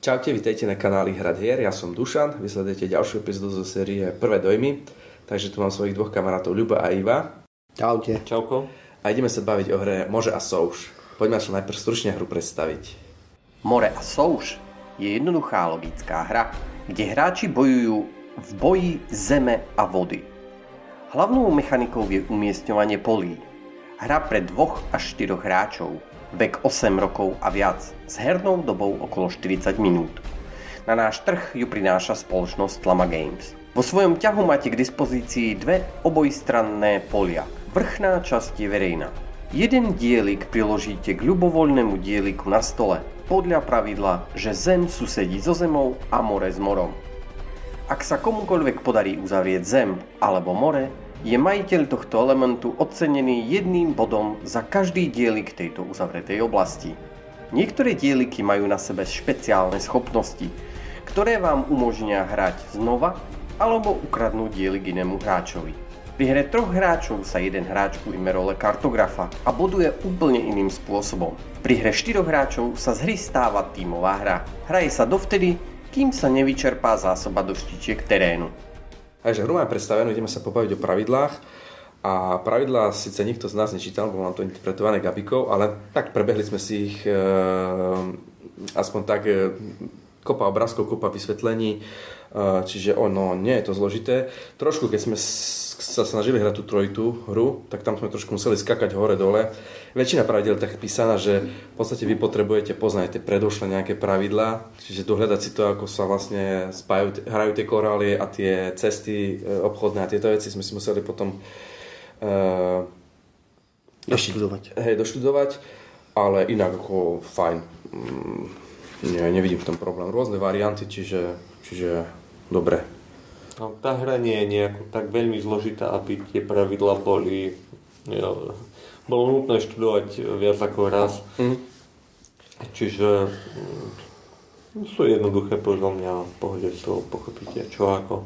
Čaute, vítajte na kanáli Hrad hier, ja som Dušan, vysledujete ďalšiu epizódu zo série Prvé dojmy, takže tu mám svojich dvoch kamarátov Ľuba a Iva. Čaute. Čauko. A ideme sa baviť o hre Može a Souš. Poďme sa najprv stručne hru predstaviť. More a Souš je jednoduchá logická hra, kde hráči bojujú v boji zeme a vody. Hlavnou mechanikou je umiestňovanie polí. Hra pre dvoch až štyroch hráčov – vek 8 rokov a viac, s hernou dobou okolo 40 minút. Na náš trh ju prináša spoločnosť Lama Games. Vo svojom ťahu máte k dispozícii dve obojstranné polia. Vrchná časť je verejná. Jeden dielik priložíte k ľubovoľnému dieliku na stole podľa pravidla, že zem susedí so zemou a more s morom. Ak sa komukoľvek podarí uzavrieť zem alebo more, je majiteľ tohto elementu ocenený jedným bodom za každý dielik tejto uzavretej oblasti. Niektoré dieliky majú na sebe špeciálne schopnosti, ktoré vám umožnia hrať znova alebo ukradnúť dielik inému hráčovi. Pri hre troch hráčov sa jeden hráč ujme role kartografa a boduje úplne iným spôsobom. Pri hre štyroch hráčov sa z hry stáva tímová hra. Hraje sa dovtedy, kým sa nevyčerpá zásoba doštičiek terénu. Takže hru máme predstavenú, ideme sa pobaviť o pravidlách. A pravidlá síce nikto z nás nečítal, bolo nám to interpretované Gabikou, ale tak prebehli sme si ich e, aspoň tak e, kopa obrázkov, kopa vysvetlení, e, čiže ono, nie je to zložité. Trošku, keď sme sa snažili hrať tú trojitú hru, tak tam sme trošku museli skakať hore-dole. Väčšina pravidel tak písaná, že v podstate vy potrebujete poznať tie predošlé nejaké pravidlá, čiže dohľadať si to, ako sa vlastne spájajú, hrajú tie korálie a tie cesty e, obchodné a tieto veci sme si museli potom uh, doštudovať. Hej, doštudovať, ale inak ako fajn. Mm, nie, nevidím v tom problém. Rôzne varianty, čiže, čiže dobre. No, tá hra nie je nejako tak veľmi zložitá, aby tie pravidla boli... Jo, bolo nutné študovať viac ako raz. Mm. Čiže mm, sú jednoduché podľa mňa v pohode z toho pochopíte čo ako.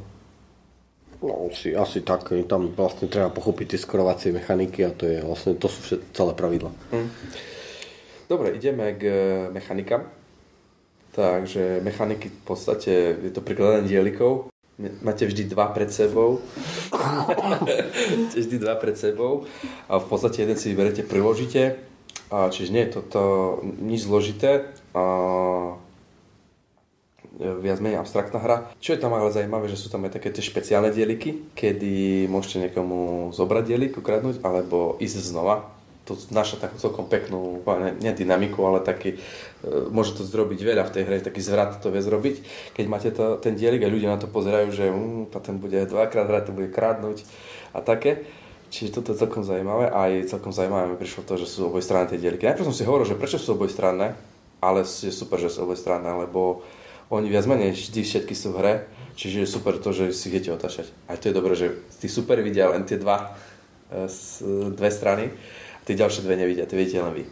No, asi, asi tak, tam vlastne treba pochopiť tie skorovacie mechaniky a to, je vlastne, to sú všetko celé pravidla. Mm. Dobre, ideme k mechanikám. Takže mechaniky v podstate je to prikladanie dielikov máte vždy dva pred sebou. vždy dva pred sebou a v podstate jeden si vyberete, priložíte. A čiže nie je toto nič zložité. A viac menej abstraktná hra. Čo je tam ale zaujímavé, že sú tam aj také tie špeciálne dieliky, kedy môžete niekomu zobrať dielik, ukradnúť, alebo ísť znova to naša takú celkom peknú, nie dynamiku, ale taký, e, môže to zrobiť veľa v tej hre, taký zvrat to vie zrobiť. Keď máte to, ten dielik a ľudia na to pozerajú, že um, ten bude dvakrát hrať, to bude kradnúť a také. Čiže toto je celkom zaujímavé a aj celkom zaujímavé mi prišlo to, že sú obojstranné tie dieliky. Najprv som si hovoril, že prečo sú obojstranné, ale je super, že sú obojstranné, lebo oni viac menej vždy všetky sú v hre, čiže je super to, že si viete otačať. A to je dobré, že tí super vidia len tie dva, e, dve strany Tí ďalšie dve nevidia, tie vidíte len vy.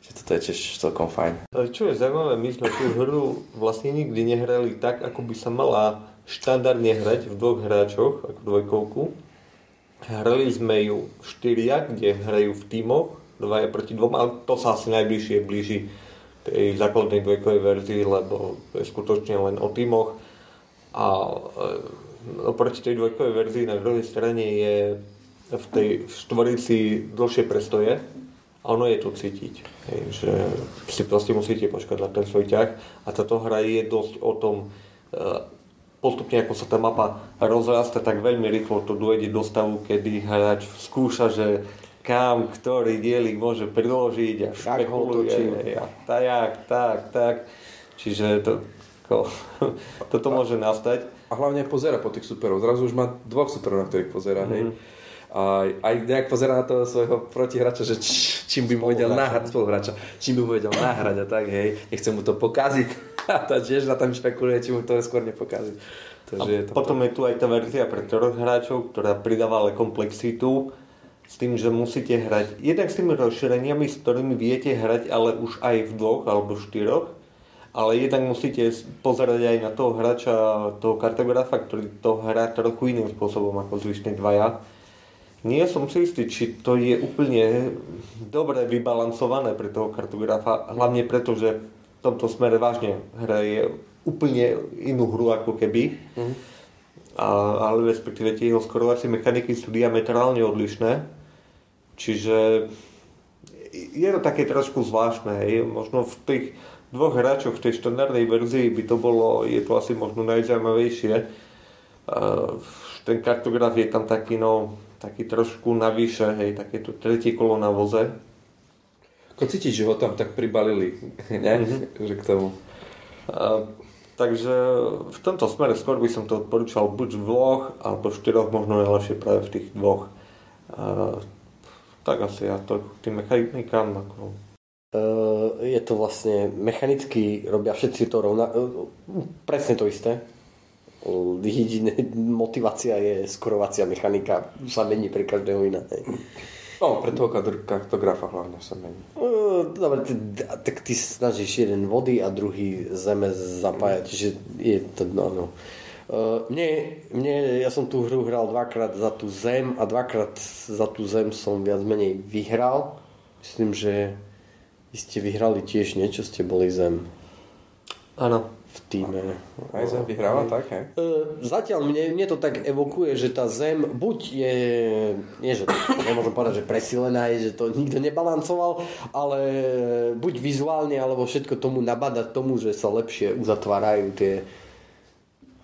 Čiže toto je tiež celkom fajn. Čo je zaujímavé, my sme tú hru vlastne nikdy nehrali tak, ako by sa mala štandardne hrať v dvoch hráčoch, ako dvojkovku. Hrali sme ju štyria, kde hrajú v tímoch, dvaja proti dvom, ale to sa asi najbližšie blíži tej základnej dvojkovej verzii, lebo je skutočne len o tímoch. A e, oproti tej dvojkovej verzii na druhej strane je v tej štvorici dlhšie prestoje a ono je to cítiť, hej, že si proste musíte počkať na ten svoj ťah a táto hra je dosť o tom, e, postupne ako sa tá mapa rozrasta, tak veľmi rýchlo to dôjde do stavu, kedy hráč skúša, že kam ktorý dielik môže priložiť a špekuluje a tak, tak, tak. Čiže to, ko, toto môže nastať. A hlavne pozera po tých superov. Zrazu už má dvoch superov, na ktorých pozera. Mm-hmm. Hej a aj nejak pozera na toho svojho protihráča, že č, čím by mu vedel nahrať, spoluhráča, čím by mu vedel nahrať a tak, hej, nechce mu to pokaziť. A tá tiež na tam špekuluje, či mu to skôr nepokazí. Takže je to potom to... je tu aj tá verzia pre troch hráčov, ktorá pridáva ale komplexitu s tým, že musíte hrať jednak s tými rozšíreniami, s ktorými viete hrať, ale už aj v dvoch alebo štyroch, ale jednak musíte pozerať aj na toho hráča, toho kartografa, ktorý to hrá trochu iným spôsobom ako zvyšní dvaja nie som si istý, či to je úplne dobre vybalancované pre toho kartografa, hlavne preto, že tomto smere vážne hraje úplne inú hru ako keby. Mm. A, ale respektíve tie jeho skorovacie mechaniky sú diametrálne odlišné. Čiže je to také trošku zvláštne. Hej. Možno v tých dvoch hráčoch v tej štandardnej verzii by to bolo, je to asi možno najzaujímavejšie. Ten kartograf je tam taký, no, taký trošku navyše, hej, takéto tretie kolo na voze. Ako cítiš, že ho tam tak pribalili, ne? Mm-hmm. že k tomu. A, takže v tomto smere skôr by som to odporúčal buď v dvoch, alebo v štyroch, možno najlepšie práve v tých dvoch. A, tak asi ja to k tým mechanikám ako je to vlastne mechanicky robia všetci to rovna, presne to isté. Jediné motivácia je skorovacia mechanika, sa mení pre každého iná. No, pre toho kartografa hlavne sa mení. Dobre, ty, tak ty snažíš jeden vody a druhý zeme zapájať, čiže je to, no, no. Mne, mne, ja som tú hru hral dvakrát za tú zem a dvakrát za tú zem som viac menej vyhral. Myslím, že vy ste vyhrali tiež niečo, ste boli zem. Áno. V týme. Aj zem vyhráva, tak, hej? Zatiaľ mne, mne to tak evokuje, že tá zem buď je, nie že, nemôžem povedať, že presilená je, že to nikto nebalancoval, ale buď vizuálne, alebo všetko tomu nabada tomu, že sa lepšie uzatvárajú tie,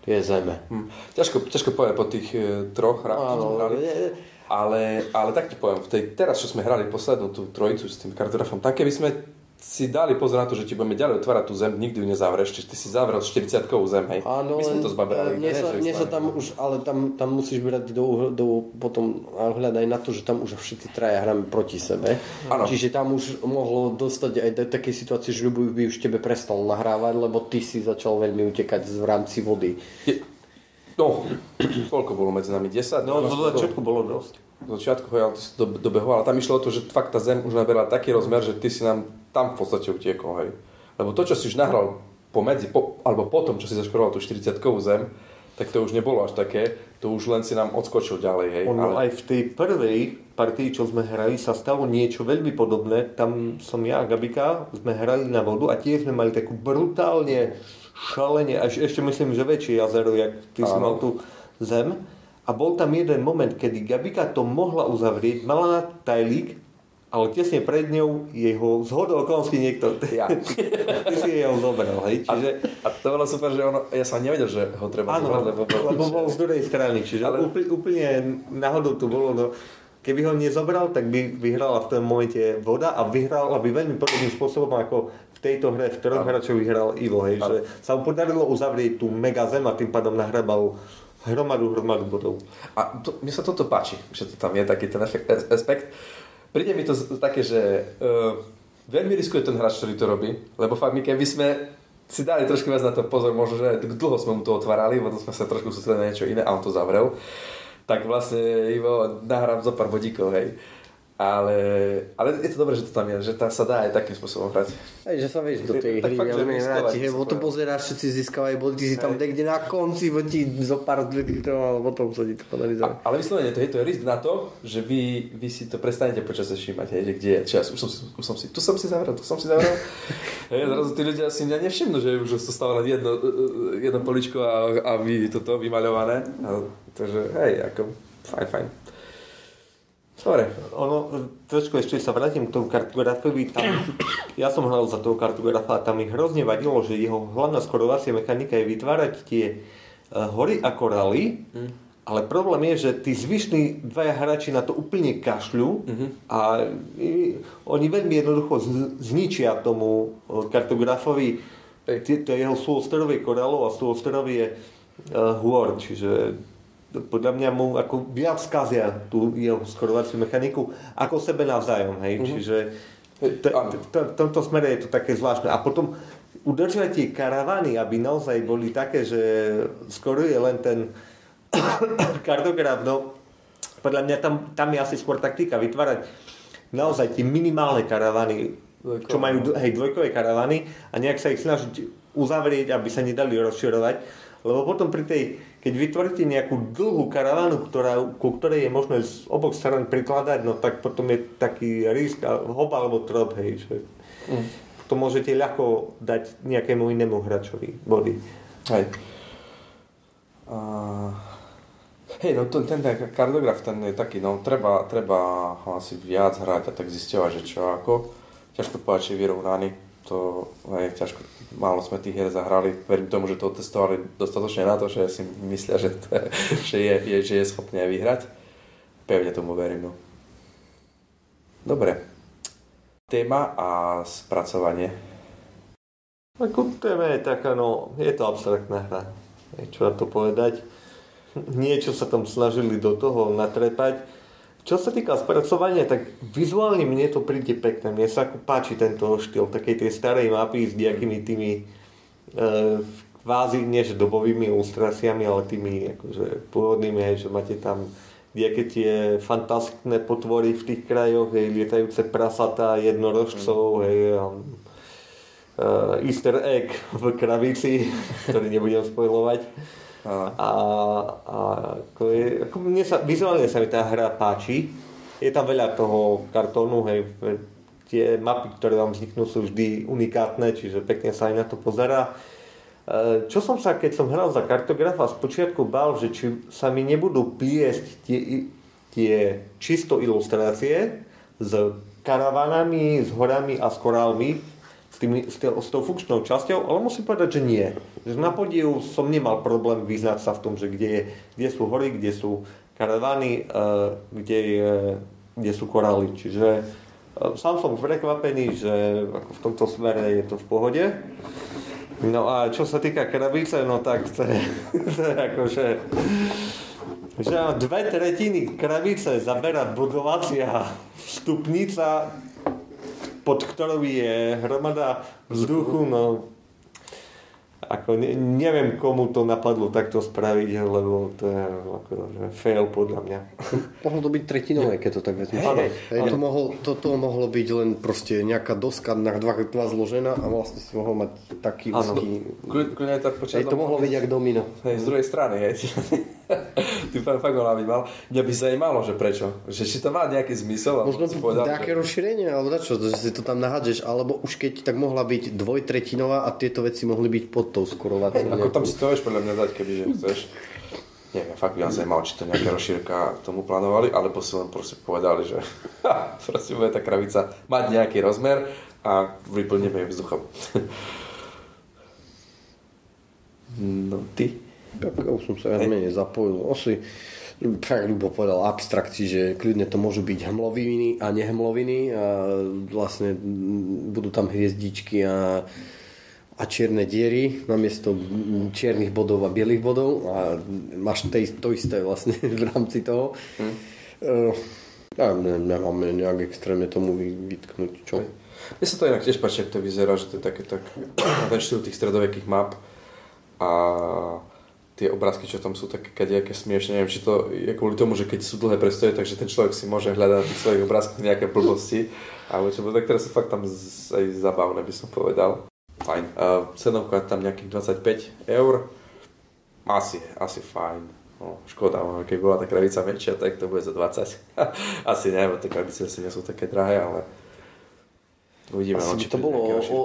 tie zeme. Hm. Ťažko, ťažko povedať po tých e, troch hrách. Ale, ale tak ti poviem, v tej, teraz, čo sme hrali poslednú tú trojicu s tým kartografom, tak keby sme si dali pozor na to, že ti budeme ďalej otvárať tú zem, nikdy ju nezavreš, čiže ty si zavrel 40 zem, hej. Áno, My sme to zbabrali. Nie, sa, nie sa tam už, ale tam, tam musíš brať do, do potom hľadať na to, že tam už všetci traja hráme proti sebe. Áno. Čiže tam už mohlo dostať aj do takej situácie, že by už tebe prestal nahrávať, lebo ty si začal veľmi utekať v rámci vody. Je, No, koľko bolo medzi nami? 10? No, zo začiatku bolo dosť. Z začiatku, ja, ty si do, dobehoval, ale tam išlo o to, že fakt tá zem už naberala taký rozmer, že ty si nám tam v podstate utiekol, hej. Lebo to, čo si už nahral pomedzi, po, alebo potom, čo si zaškoroval tú 40 zem, tak to už nebolo až také, to už len si nám odskočil ďalej, hej. Ono ale... aj v tej prvej partii, čo sme hrali, sa stalo niečo veľmi podobné. Tam som ja a Gabika, sme hrali na vodu a tiež sme mali takú brutálne šalenie, až ešte myslím, že väčšie jazero, jak ty si mal tu zem. A bol tam jeden moment, kedy Gabika to mohla uzavrieť, mala na tajlík, ale tesne pred ňou jeho zhodou okolností niekto, ja. ty si jej ho zobral, hej, čiže... A, a to bolo super, že ono, ja som nevedel, že ho treba áno, zobrať, lebo... lebo bol z druhej strany, čiže ale... úplne, úplne náhodou to bolo, no, keby ho nezobral, tak by vyhrala v tom momente voda a vyhrala by veľmi podobným spôsobom ako v tejto hre v troch hráčov vyhral Ivo, hej, že sa mu podarilo uzavrieť tú mega zem a tým pádom nahrabal hromadu, hromadu bodov. A to, mne sa toto páči, že to tam je taký ten aspekt. Príde mi to také, že uh, veľmi riskuje ten hráč, ktorý to robí, lebo fakt my keby sme si dali trošku viac na to pozor, možno, že dlho sme mu to otvárali, potom sme sa trošku sústredili na niečo iné a on to zavrel, tak vlastne Ivo nahrám zo pár bodíkov, hej. Ale, ale je to dobré, že to tam je, že tá sa dá aj takým spôsobom hrať. Aj, že sa vieš do tej hry veľmi vráti, lebo to pozeráš, všetci získavajú body, ty si tam niekde na konci, bo ti zo pár litrov, ale potom sa ti to podarí Ale vyslovene, to je, to je risk na to, že vy, vy si to prestanete počas všímať, hej, že kde je čas, už som, už som si, tu som si zavrel, tu som si zavrel. hej, zrazu tí ľudia si mňa nevšimnú, že už to stáva len jedno, jedno poličko a, a vy toto vymaľované. A, takže hej, ako, fajn, fajn. Dobre. Ono, trošku ešte sa vrátim k tomu kartografovi. Tam, ja som hľadal za toho kartografa a tam mi hrozne vadilo, že jeho hlavná skorovacia mechanika je vytvárať tie uh, hory a koraly, mm. ale problém je, že tí zvyšní dvaja hráči na to úplne kašľú mm-hmm. a i, oni veľmi jednoducho z, zničia tomu uh, kartografovi to jeho súostrovie koralov a súostrovie uh, hôr, čiže podľa mňa mu ako viac skazia tú jeho skorovaciu mechaniku ako sebe navzájom, hej, mm-hmm. čiže v tomto smere je to také zvláštne. A potom udržať tie karavany, aby naozaj boli také, že skoro je len ten kartograf, no podľa mňa tam, tam je asi skôr taktika vytvárať naozaj tie minimálne karavany, Dvojkové. čo majú hej, dvojkové karavany a nejak sa ich snažiť uzavrieť, aby sa nedali rozširovať lebo potom pri tej, keď vytvoríte nejakú dlhú karavánu, ktorá, ku ktorej je možné z oboch stran prikladať, no tak potom je taký risk, hop alebo trop, hej. Že... Mm. to môžete ľahko dať nejakému inému hráčovi body. Hej. Uh, hej, no to, ten, ten kartograf, ten je taký, no treba, treba asi viac hrať a tak zisťovať, že čo ako. Ťažko povedať, či vyrovnaný. To, hej, ťažko, málo sme tých hier zahrali. Verím tomu, že to testovali dostatočne na to, že si myslia, že, to, že, je, je, že je schopný aj vyhrať. Pevne tomu verím, no. Dobre. Téma a spracovanie. Ako téma je taká, no, je to abstraktná hra čo na to povedať. Niečo sa tam snažili do toho natrepať. Čo sa týka spracovania, tak vizuálne mne to príde pekné. Mne sa páči tento štýl takej tej starej mapy s nejakými tými e, kvázi, nie že dobovými ilustráciami, ale tými akože pôvodnými, hej, že máte tam nejaké tie fantastické potvory v tých krajoch, hej, lietajúce prasatá, jednorožcov, hej, uh, easter egg v kravici, ktorý nebudem spojovať. A, a, ako je, ako mne sa, vizuálne sa mi tá hra páči. Je tam veľa toho kartónu, hej, tie mapy, ktoré vám vzniknú, sú vždy unikátne, čiže pekne sa aj na to pozerá. E, čo som sa, keď som hral za kartografa, spočiatku bál, že či sa mi nebudú pliesť tie, tie čisto ilustrácie s karavanami, s horami a s korálmi, s, tými, s, tý, s tou funkčnou časťou, ale musím povedať, že nie. Že na podiu som nemal problém vyznať sa v tom, že kde, je, kde sú hory, kde sú karavany, uh, kde, je, kde sú korály. Čiže uh, sám som prekvapený, že ako v tomto smere je to v pohode. No a čo sa týka krabice, no tak to je, to je akože že dve tretiny krabice zabera budovacia stupnica pod ktorou je hromada vzduchu, no ako ne, neviem, komu to napadlo takto spraviť, lebo to je ako, že fail podľa mňa. Mohlo to byť tretinové, keď to tak vezme. Hey, hey, to, mohol, to, to mohlo byť len proste nejaká doska na dva, dva zložená a vlastne si mohol mať taký počas hey, to mohlo byť jak domino. Hej, z druhej strany, hej. Ty fakt, fakt mohla byť mal. Mňa by zajímalo, že prečo. Že či to má nejaký zmysel. Možno povedal, nejaké že... rozšírenie, alebo dačo, že si to tam nahádžeš, alebo už keď tak mohla byť dvojtretinová a tieto veci mohli byť pod tou skorovaciou. Ako tam si to vieš podľa mňa dať, keby že chceš. Neviem, fakt by ma zaujímalo, či to nejaká rozšírka tomu plánovali, alebo si len proste povedali, že proste bude tá kravica mať nejaký rozmer a vyplníme ju vzduchom. no ty? Tak už som sa viac menej zapojil. Asi fakt ľubo povedal abstrakci, že kľudne to môžu byť hmloviny a nehmloviny a vlastne budú tam hviezdičky a a čierne diery namiesto čiernych bodov a bielých bodov a máš tej, to isté vlastne v rámci toho. Hm. Uh, ja ne, nemáme nejak extrémne tomu vytknúť, čo? Mne sa to inak tiež páči, to vyzerá, že to je také tak ten štýl tých stredovekých map a tie obrázky, čo tam sú také kadejaké smiešne, neviem, či to je kvôli tomu, že keď sú dlhé prestoje, takže ten človek si môže hľadať na tých svojich obrázkoch nejaké blbosti, alebo čo, tak teraz sú fakt tam z, aj zabavné, by som povedal fajn. Uh, cenovka tam nejakých 25 eur. Asi, asi fajn. No, škoda, keď bola tá kravica väčšia, tak to bude za 20. asi neviem, tie krabice asi nie sú také drahé, ale Uvidíme, Asi no, by to bolo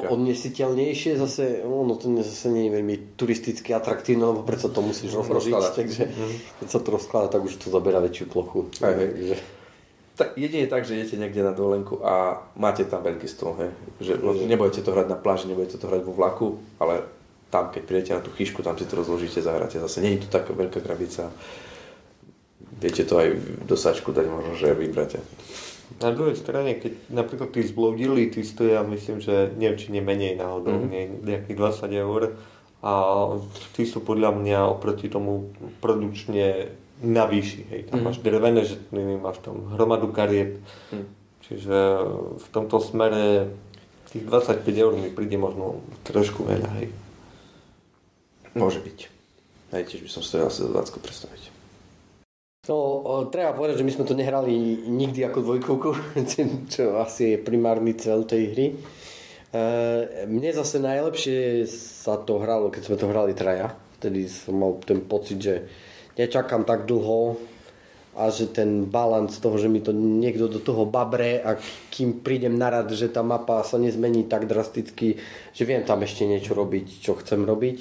odnesiteľnejšie, zase, ono to zase nie je veľmi turisticky atraktívne, lebo predsa to musíš rozložiť, takže mm. keď sa to rozkladá, tak už to zabera väčšiu plochu. Aj, takže tak, jedine tak, že idete niekde na dovolenku a máte tam veľký stôl, hej. Že mm. nebudete to hrať na pláži, nebudete to hrať vo vlaku, ale tam, keď prídete na tú chyšku, tam si to rozložíte, zahráte. Zase nie je to taká veľká krabica. Viete to aj do sačku dať možno, že vybráte. Na druhej strane, keď napríklad tí zblodili, tí stoja, myslím, že neviem, či nemenej náhodou, mm. nie, nejakých 20 eur. A tí sú podľa mňa oproti tomu produkčne na výši. Hej. Tam mm. máš drevené žetliny, máš tam hromadu kariet. Mm. Čiže v tomto smere tých 25 eur mi príde možno trošku veľa. Hej. Môže byť. Hej, tiež by som to asi za 20 predstaviť. No, treba povedať, že my sme to nehrali nikdy ako dvojkovku, čo asi je primárny cel tej hry. E, mne zase najlepšie sa to hralo, keď sme to hrali traja. Vtedy som mal ten pocit, že nečakám tak dlho a že ten balans toho, že mi to niekto do toho babre a kým prídem na rad, že tá mapa sa nezmení tak drasticky, že viem tam ešte niečo robiť, čo chcem robiť.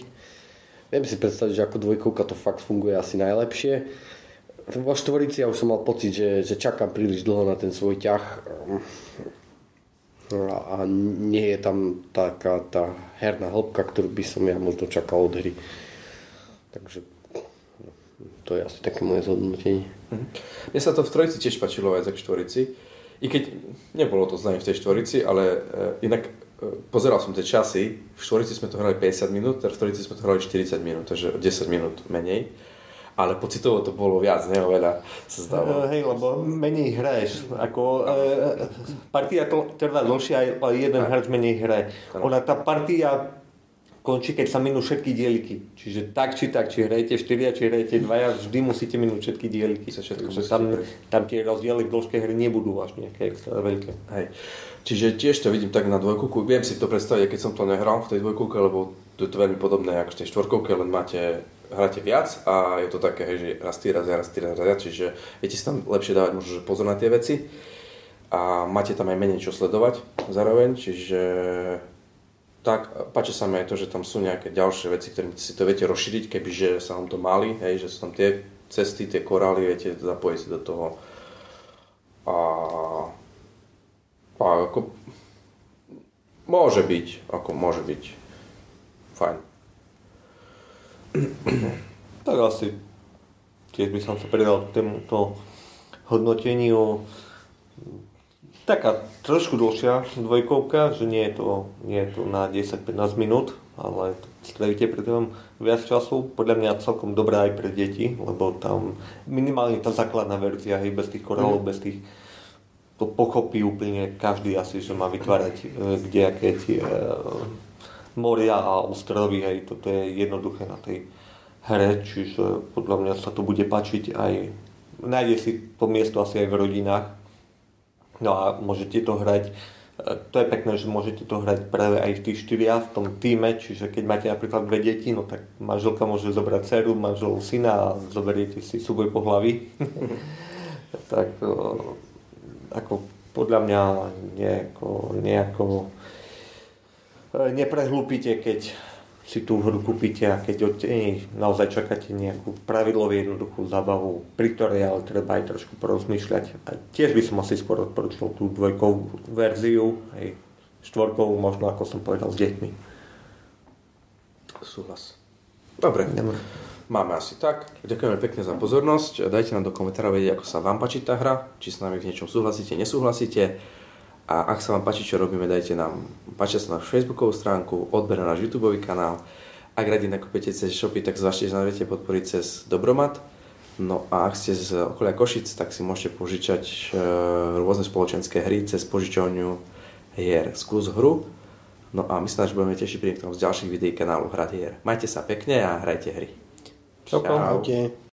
Viem si predstaviť, že ako dvojkovka to fakt funguje asi najlepšie. Vo štvorici ja už som mal pocit, že, že čakám príliš dlho na ten svoj ťah a, a nie je tam taká tá herná hĺbka, ktorú by som ja možno čakal od hry. Takže to je asi také moje zhodnotenie. Mhm. Mne sa to v trojici tiež pačilo viac ako v štvorici. I keď nebolo to známe v tej štvorici, ale uh, inak uh, pozeral som tie časy. V štvorici sme to hrali 50 minút, v štvorici sme to hrali 40 minút, takže 10 minút menej. Ale pocitovo to bolo viac, ne? Oveľa sa zdalo. Uh, hej, lebo menej hraješ. Ako, uh, partia to trvá dlhšie, ale jeden hráč menej hraje. Ona tá partia končí, keď sa minú všetky dieliky. Čiže tak či tak, či hrajete 4, či hrajete 2, vždy musíte minúť všetky dieliky. Všetko tam, tam tie rozdiely v dĺžke hry nebudú až nejaké veľké. Hej. Čiže tiež to vidím tak na dvojkúku. Viem si to predstaviť, keď som to nehral v tej dvojkúke, lebo to je to veľmi podobné ako v tej štvorkúke, len máte hráte viac a je to také, hej, že raz ty, raz ja, raz ty, raz ja, čiže viete si tam lepšie dávať možno že pozor na tie veci a máte tam aj menej čo sledovať zároveň, čiže tak páči sa mi aj to, že tam sú nejaké ďalšie veci, ktorými si to viete rozšíriť, kebyže sa vám to mali, hej, že sú tam tie cesty, tie korály, viete zapojiť si do toho. A, a ako, môže byť, ako môže byť fajn. Tak asi tiež by som sa pridal k tomuto hodnoteniu taká trošku dlhšia dvojkovka, že nie je to, nie je to na 10-15 minút, ale stravíte pri tom viac času. Podľa mňa celkom dobrá aj pre deti, lebo tam minimálne tá základná verzia, hej, bez tých korálov, mm. bez tých to pochopí úplne každý asi, že má vytvárať e, kdejaké tie e, moria a ostrovy, hej, toto je jednoduché na tej hre, čiže podľa mňa sa to bude páčiť aj, nájde si to miesto asi aj v rodinách, No a môžete to hrať, e, to je pekné, že môžete to hrať práve aj v tých štyria v tom týme, čiže keď máte napríklad dve deti, no tak manželka môže zobrať dceru, manžel syna a zoberiete si súboj po hlavi. tak e, ako podľa mňa nejako, nejako neprehlúpite, keď si tú hru kúpite a keď od nej naozaj čakáte nejakú pravidlovú jednoduchú zábavu, pri ktorej ale treba aj trošku porozmýšľať. A tiež by som asi skôr odporučil tú dvojkovú verziu, aj štvorkovú možno, ako som povedal, s deťmi. Súhlas. Dobre. Dobre. Máme asi tak. Ďakujeme pekne za pozornosť. Dajte nám do komentárov vedieť, ako sa vám páči tá hra, či s nami v niečom súhlasíte, nesúhlasíte. A ak sa vám páči, čo robíme, dajte nám páčia sa na Facebookovú stránku, odber na náš YouTube kanál. Ak radi nakúpete cez shopy, tak zvažte, že nás viete podporiť cez Dobromat. No a ak ste z okolia Košic, tak si môžete požičať e, rôzne spoločenské hry cez požičovňu hier Skús hru. No a my sa budeme tešiť pri niektorom z ďalších videí kanálu Hrať hier. Majte sa pekne a hrajte hry. Čau. Čau.